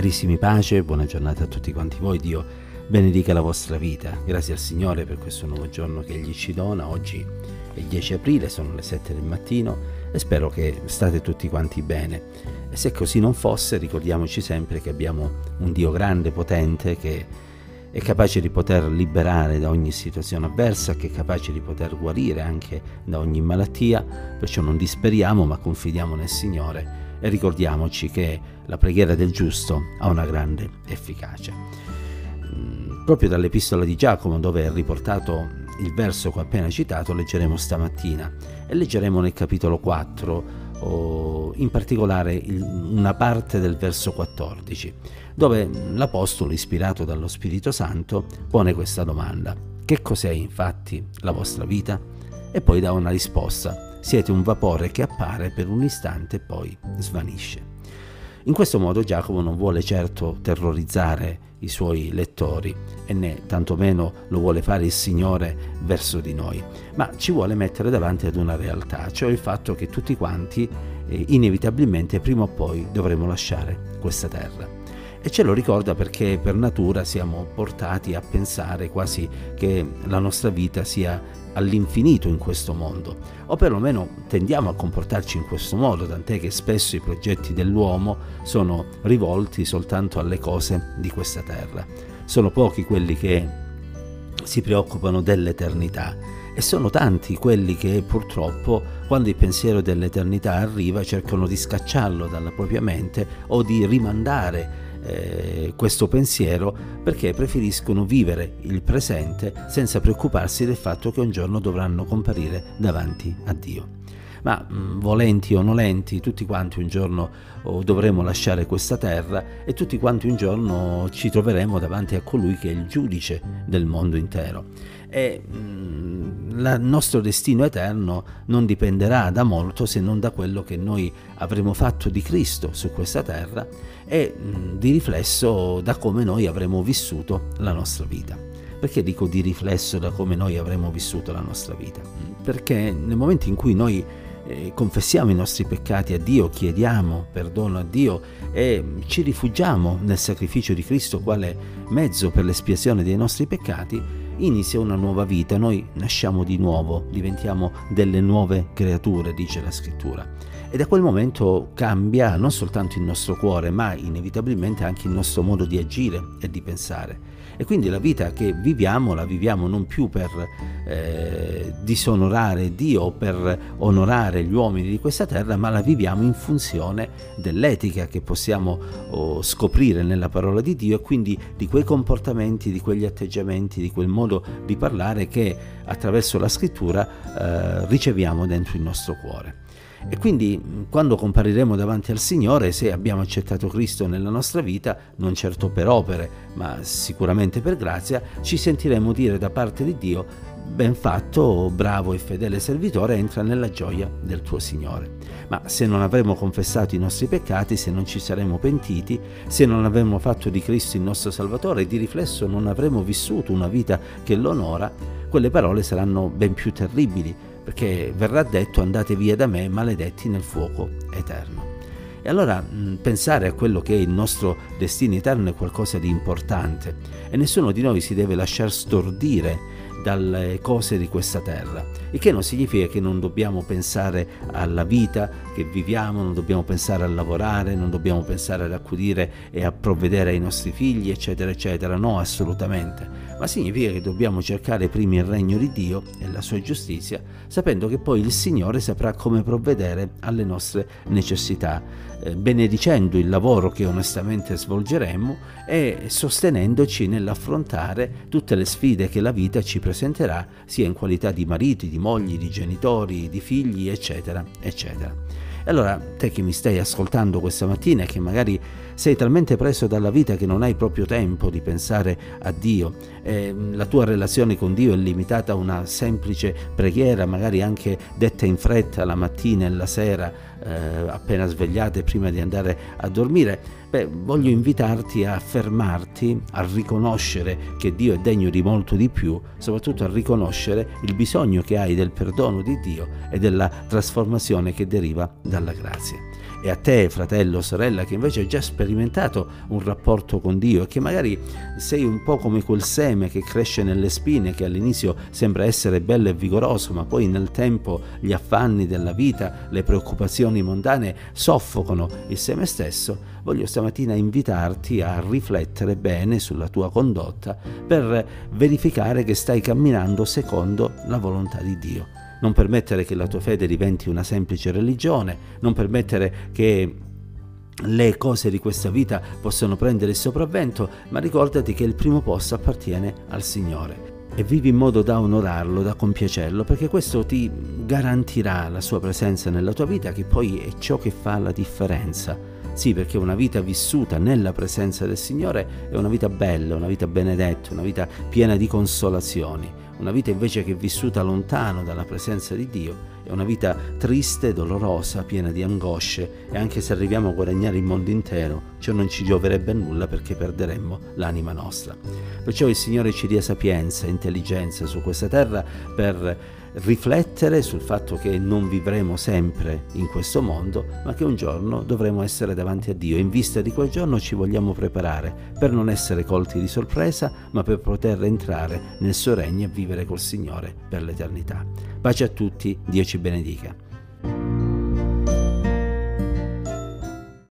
Carissimi pace, buona giornata a tutti quanti voi, Dio benedica la vostra vita. Grazie al Signore per questo nuovo giorno che Egli ci dona. Oggi è il 10 aprile, sono le 7 del mattino e spero che state tutti quanti bene. E se così non fosse, ricordiamoci sempre che abbiamo un Dio grande, potente, che è capace di poter liberare da ogni situazione avversa, che è capace di poter guarire anche da ogni malattia, perciò non disperiamo ma confidiamo nel Signore e ricordiamoci che la preghiera del giusto ha una grande efficacia. Mm, proprio dall'epistola di Giacomo, dove è riportato il verso che ho appena citato, leggeremo stamattina e leggeremo nel capitolo 4, in particolare una parte del verso 14, dove l'Apostolo, ispirato dallo Spirito Santo, pone questa domanda. Che cos'è infatti la vostra vita? E poi dà una risposta siete un vapore che appare per un istante e poi svanisce. In questo modo Giacomo non vuole certo terrorizzare i suoi lettori e né tantomeno lo vuole fare il Signore verso di noi, ma ci vuole mettere davanti ad una realtà, cioè il fatto che tutti quanti eh, inevitabilmente prima o poi dovremo lasciare questa terra. E ce lo ricorda perché per natura siamo portati a pensare quasi che la nostra vita sia all'infinito in questo mondo, o perlomeno tendiamo a comportarci in questo modo, tant'è che spesso i progetti dell'uomo sono rivolti soltanto alle cose di questa terra. Sono pochi quelli che si preoccupano dell'eternità e sono tanti quelli che purtroppo quando il pensiero dell'eternità arriva cercano di scacciarlo dalla propria mente o di rimandare eh, questo pensiero perché preferiscono vivere il presente senza preoccuparsi del fatto che un giorno dovranno comparire davanti a Dio. Ma mh, mm, volenti o nolenti, tutti quanti un giorno oh, dovremo lasciare questa terra e tutti quanti un giorno ci troveremo davanti a colui che è il giudice del mondo intero. E mh, mm, il nostro destino eterno non dipenderà da molto se non da quello che noi avremo fatto di Cristo su questa terra e di riflesso da come noi avremo vissuto la nostra vita. Perché dico di riflesso da come noi avremo vissuto la nostra vita? Perché nel momento in cui noi eh, confessiamo i nostri peccati a Dio, chiediamo perdono a Dio e ci rifugiamo nel sacrificio di Cristo quale mezzo per l'espiazione dei nostri peccati, inizia una nuova vita, noi nasciamo di nuovo, diventiamo delle nuove creature, dice la scrittura. E da quel momento cambia non soltanto il nostro cuore, ma inevitabilmente anche il nostro modo di agire e di pensare. E quindi la vita che viviamo la viviamo non più per eh, disonorare Dio o per onorare gli uomini di questa terra, ma la viviamo in funzione dell'etica che possiamo oh, scoprire nella parola di Dio e quindi di quei comportamenti, di quegli atteggiamenti, di quel modo di parlare che attraverso la scrittura eh, riceviamo dentro il nostro cuore. E quindi quando compariremo davanti al Signore, se abbiamo accettato Cristo nella nostra vita, non certo per opere, ma sicuramente per grazia, ci sentiremo dire da parte di Dio, ben fatto, bravo e fedele servitore, entra nella gioia del tuo Signore. Ma se non avremo confessato i nostri peccati, se non ci saremo pentiti, se non avremo fatto di Cristo il nostro Salvatore e di riflesso non avremo vissuto una vita che l'onora, quelle parole saranno ben più terribili perché verrà detto andate via da me maledetti nel fuoco eterno. E allora mh, pensare a quello che è il nostro destino eterno è qualcosa di importante e nessuno di noi si deve lasciar stordire dalle cose di questa terra, il che non significa che non dobbiamo pensare alla vita che viviamo, non dobbiamo pensare a lavorare, non dobbiamo pensare ad accudire e a provvedere ai nostri figli, eccetera, eccetera, no, assolutamente, ma significa che dobbiamo cercare prima il regno di Dio e la sua giustizia, sapendo che poi il Signore saprà come provvedere alle nostre necessità, eh, benedicendo il lavoro che onestamente svolgeremo e sostenendoci nell'affrontare tutte le sfide che la vita ci presenterà, sia in qualità di mariti, di mogli, di genitori, di figli, eccetera, eccetera. E allora te che mi stai ascoltando questa mattina e che magari sei talmente preso dalla vita che non hai proprio tempo di pensare a Dio, eh, la tua relazione con Dio è limitata a una semplice preghiera, magari anche detta in fretta la mattina e la sera, eh, appena svegliate prima di andare a dormire, beh, voglio invitarti a fermarti, a riconoscere che Dio è degno di molto di più, soprattutto a riconoscere il bisogno che hai del perdono di Dio e della trasformazione che deriva dalla grazia. E a te, fratello o sorella, che invece hai già sperimentato un rapporto con Dio e che magari sei un po' come quel seme che cresce nelle spine, che all'inizio sembra essere bello e vigoroso, ma poi nel tempo gli affanni della vita, le preoccupazioni mondane soffocano il seme stesso, voglio stamattina invitarti a riflettere bene sulla tua condotta per verificare che stai camminando secondo la volontà di Dio. Non permettere che la tua fede diventi una semplice religione, non permettere che le cose di questa vita possano prendere il sopravvento, ma ricordati che il primo posto appartiene al Signore e vivi in modo da onorarlo, da compiacerlo, perché questo ti garantirà la sua presenza nella tua vita, che poi è ciò che fa la differenza. Sì, perché una vita vissuta nella presenza del Signore è una vita bella, una vita benedetta, una vita piena di consolazioni. Una vita invece che vissuta lontano dalla presenza di Dio è una vita triste, dolorosa, piena di angosce e anche se arriviamo a guadagnare il mondo intero, ciò non ci gioverebbe a nulla perché perderemmo l'anima nostra. Perciò il Signore ci dia sapienza e intelligenza su questa terra per riflettere sul fatto che non vivremo sempre in questo mondo, ma che un giorno dovremo essere davanti a Dio in vista di quel giorno ci vogliamo preparare per non essere colti di sorpresa, ma per poter entrare nel suo regno e vivere col Signore per l'eternità. Pace a tutti, Dio ci benedica.